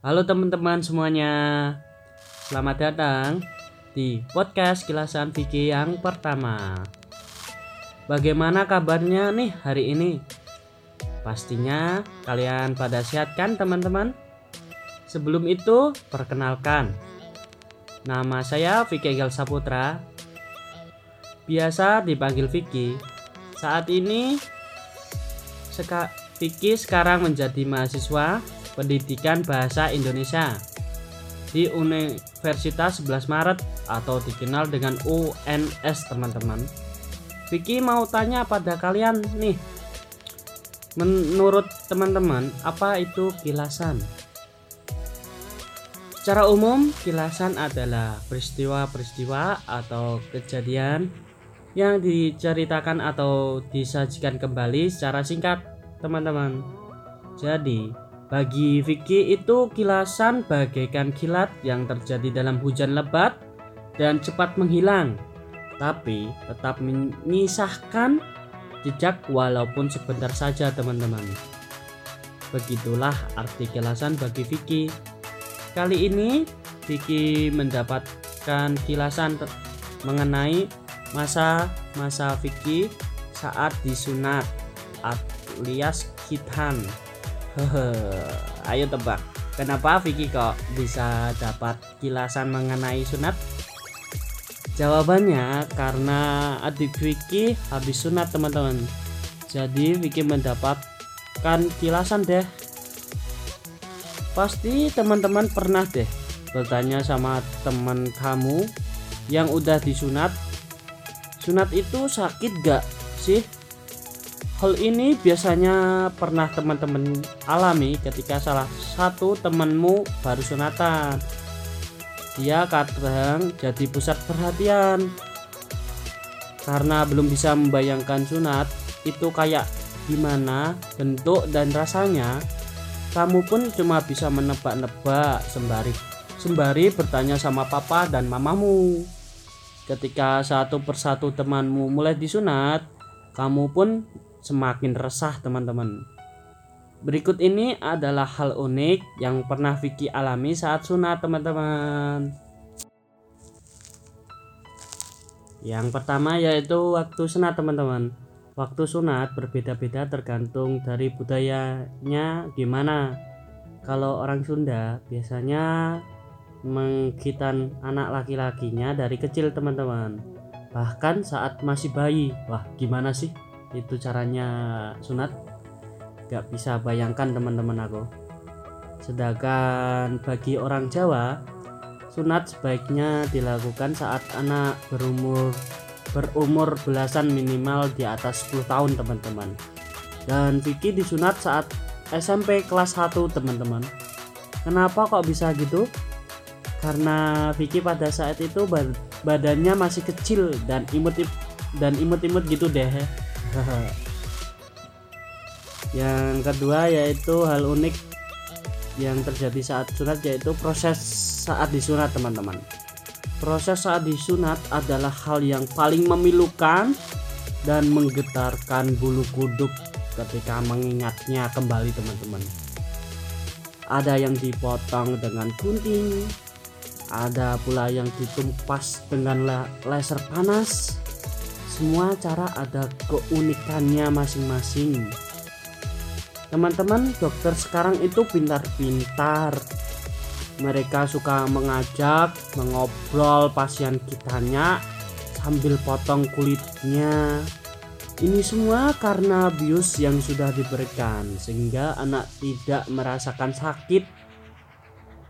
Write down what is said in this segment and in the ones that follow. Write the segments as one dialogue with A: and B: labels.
A: Halo teman-teman semuanya. Selamat datang di podcast kilasan Vicky yang pertama. Bagaimana kabarnya nih hari ini? Pastinya kalian pada sehat kan teman-teman? Sebelum itu, perkenalkan. Nama saya Vicky Egel Saputra. Biasa dipanggil Vicky. Saat ini Vicky sekarang menjadi mahasiswa pendidikan bahasa Indonesia di Universitas 11 Maret atau dikenal dengan UNS teman-teman. Vicky mau tanya pada kalian nih. Menurut teman-teman, apa itu kilasan? Secara umum, kilasan adalah peristiwa-peristiwa atau kejadian yang diceritakan atau disajikan kembali secara singkat, teman-teman. Jadi, bagi Vicky itu kilasan bagaikan kilat yang terjadi dalam hujan lebat dan cepat menghilang, tapi tetap menyisahkan jejak walaupun sebentar saja teman-teman. Begitulah arti kilasan bagi Vicky. Kali ini Vicky mendapatkan kilasan mengenai masa-masa Vicky saat disunat alias khitan Hehe, ayo tebak. Kenapa Vicky kok bisa dapat kilasan mengenai sunat? Jawabannya karena adik Vicky habis sunat teman-teman. Jadi Vicky mendapatkan kilasan deh. Pasti teman-teman pernah deh bertanya sama teman kamu yang udah disunat. Sunat itu sakit gak sih? Hal ini biasanya pernah teman-teman alami ketika salah satu temanmu baru sunatan. Dia kadang jadi pusat perhatian karena belum bisa membayangkan sunat itu kayak gimana bentuk dan rasanya. Kamu pun cuma bisa menebak-nebak sembari sembari bertanya sama papa dan mamamu. Ketika satu persatu temanmu mulai disunat, kamu pun semakin resah teman-teman. Berikut ini adalah hal unik yang pernah Vicky alami saat sunat teman-teman. Yang pertama yaitu waktu sunat teman-teman. Waktu sunat berbeda-beda tergantung dari budayanya gimana. Kalau orang Sunda biasanya mengkitan anak laki-lakinya dari kecil teman-teman. Bahkan saat masih bayi. Wah, gimana sih? Itu caranya sunat. Gak bisa bayangkan teman-teman aku. Sedangkan bagi orang Jawa sunat sebaiknya dilakukan saat anak berumur berumur belasan minimal di atas 10 tahun teman-teman. Dan Vicky disunat saat SMP kelas 1 teman-teman. Kenapa kok bisa gitu? Karena Vicky pada saat itu badannya masih kecil dan imut dan imut-imut gitu deh yang kedua yaitu hal unik yang terjadi saat sunat yaitu proses saat disunat teman-teman. Proses saat disunat adalah hal yang paling memilukan dan menggetarkan bulu kuduk ketika mengingatnya kembali teman-teman. Ada yang dipotong dengan gunting ada pula yang ditumpas dengan laser panas semua cara ada keunikannya masing-masing. Teman-teman dokter sekarang itu pintar-pintar. Mereka suka mengajak mengobrol pasien kitanya sambil potong kulitnya. Ini semua karena bius yang sudah diberikan sehingga anak tidak merasakan sakit.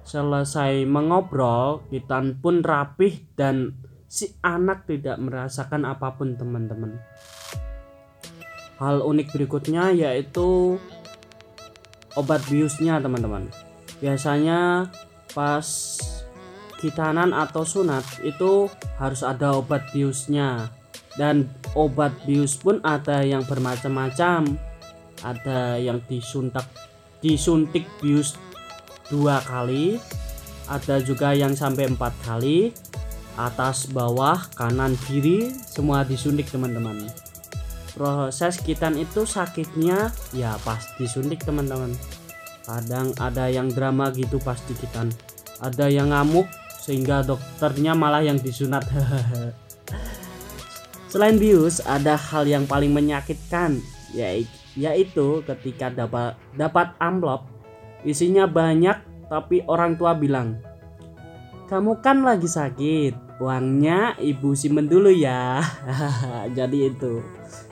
A: Selesai mengobrol kitan pun rapih dan si anak tidak merasakan apa pun teman-teman. Hal unik berikutnya yaitu obat biusnya teman-teman. Biasanya pas kitanan atau sunat itu harus ada obat biusnya. Dan obat bius pun ada yang bermacam-macam. Ada yang disuntik disuntik bius dua kali ada juga yang sampai empat kali atas bawah kanan kiri semua disuntik teman-teman. Proses kitan itu sakitnya ya pas disuntik teman-teman. Kadang ada yang drama gitu pas dikitan ada yang ngamuk sehingga dokternya malah yang disunat. Selain bius ada hal yang paling menyakitkan yaitu ketika dapat dapat amplop isinya banyak tapi orang tua bilang kamu kan lagi sakit uangnya ibu simpen dulu ya jadi itu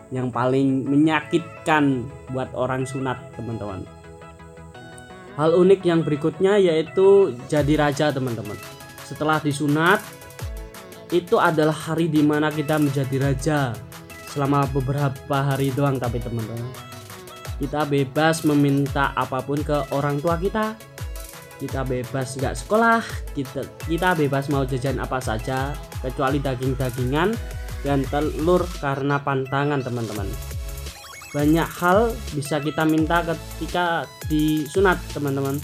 A: yang paling menyakitkan buat orang sunat teman-teman Hal unik yang berikutnya yaitu jadi raja teman-teman. Setelah disunat, itu adalah hari di mana kita menjadi raja selama beberapa hari doang tapi teman-teman. Kita bebas meminta apa pun ke orang tua kita. Kita bebas nggak sekolah, kita kita bebas mau jajan apa saja kecuali daging-dagingan dan telur karena pantangan teman-teman. Banyak hal bisa kita minta ketika disunat teman-teman.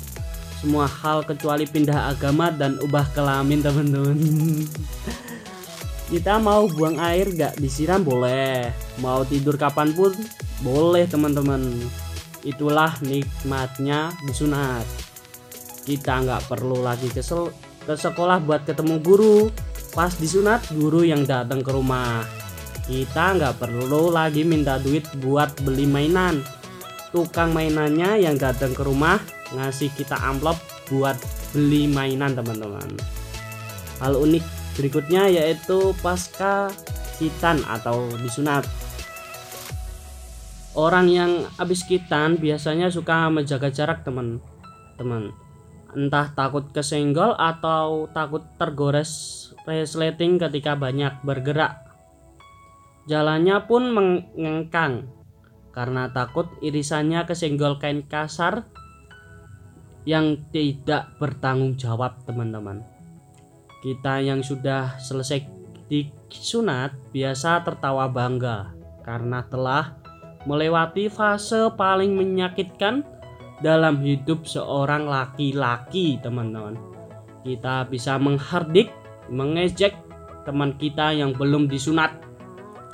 A: Semua hal kecuali pindah agama dan ubah kelamin teman-teman. Kita mau buang air gak disiram? Boleh. Mau tidur kapan pun? Boleh teman-teman. Itulah nikmatnya disunat kita nggak perlu lagi ke, ke sekolah buat ketemu guru. Pas disunat guru yang datang ke rumah. Kita nggak perlu lagi minta duit buat beli mainan. Tukang mainannya yang datang ke rumah ngasih kita amplop buat beli mainan teman-teman. Hal unik berikutnya yaitu pasca kitan atau disunat. Orang yang habis kitan biasanya suka menjaga jarak teman-teman entah takut kesenggol atau takut tergores resleting ketika banyak bergerak Jalannya pun mengengkang karena takut irisannya kesenggol kain kasar yang tidak bertanggung jawab teman-teman. Kita yang sudah selesai disunat biasa tertawa bangga karena telah melewati fase paling menyakitkan dalam hidup seorang laki-laki teman-teman. Kita bisa menghardik, mengejek teman kita yang belum disunat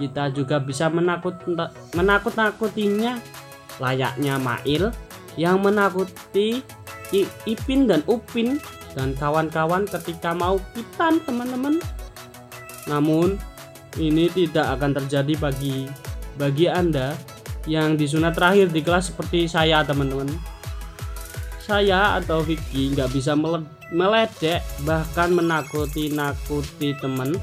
A: kita juga bisa menakut menakut-nakutinya layaknya Mail yang menakuti Ipin dan Upin dan kawan-kawan ketika mau kitan teman-teman. Namun ini tidak akan terjadi bagi bagi Anda yang disunat terakhir di kelas seperti saya teman-teman. Saya atau Vicky nggak bisa meledek bahkan menakuti-nakuti teman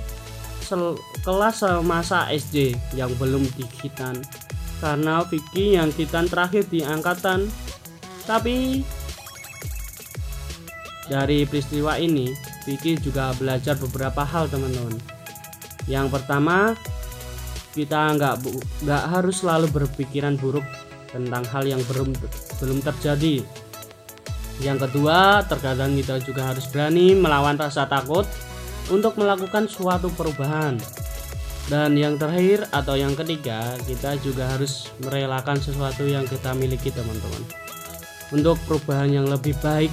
A: kelas masa SD yang belum dikitan karena Vicky yang kitan terakhir di angkatan. Tapi dari peristiwa ini Vicky juga belajar beberapa hal teman-teman. Yang pertama kita nggak nggak harus selalu berpikiran buruk tentang hal yang belum belum terjadi yang kedua terkadang kita juga harus berani melawan rasa takut untuk melakukan suatu perubahan. Dan yang terakhir atau yang ketiga, kita juga harus merelakan sesuatu yang kita miliki, teman-teman. Untuk perubahan yang lebih baik,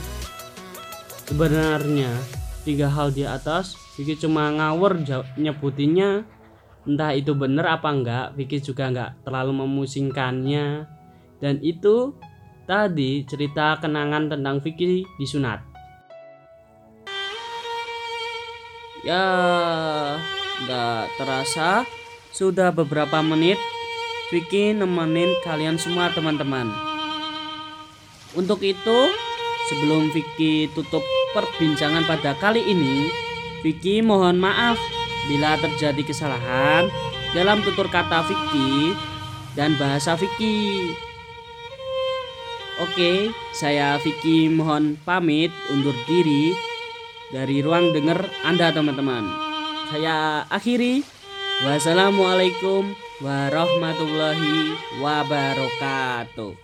A: sebenarnya tiga hal di atas, Vicky cuma ngawur nyebutinnya. Entah itu benar apa enggak, Vicky juga enggak terlalu memusingkannya. Dan itu tadi cerita kenangan tentang Vicky disunat. Ya, nggak terasa sudah beberapa menit Vicky nemenin kalian semua teman-teman. Untuk itu, sebelum Vicky tutup perbincangan pada kali ini, Vicky mohon maaf bila terjadi kesalahan dalam tutur kata Vicky dan bahasa Vicky. Oke, saya Vicky mohon pamit undur diri dari ruang dengar Anda teman-teman. Saya akhiri. Wassalamualaikum warahmatullahi wabarakatuh.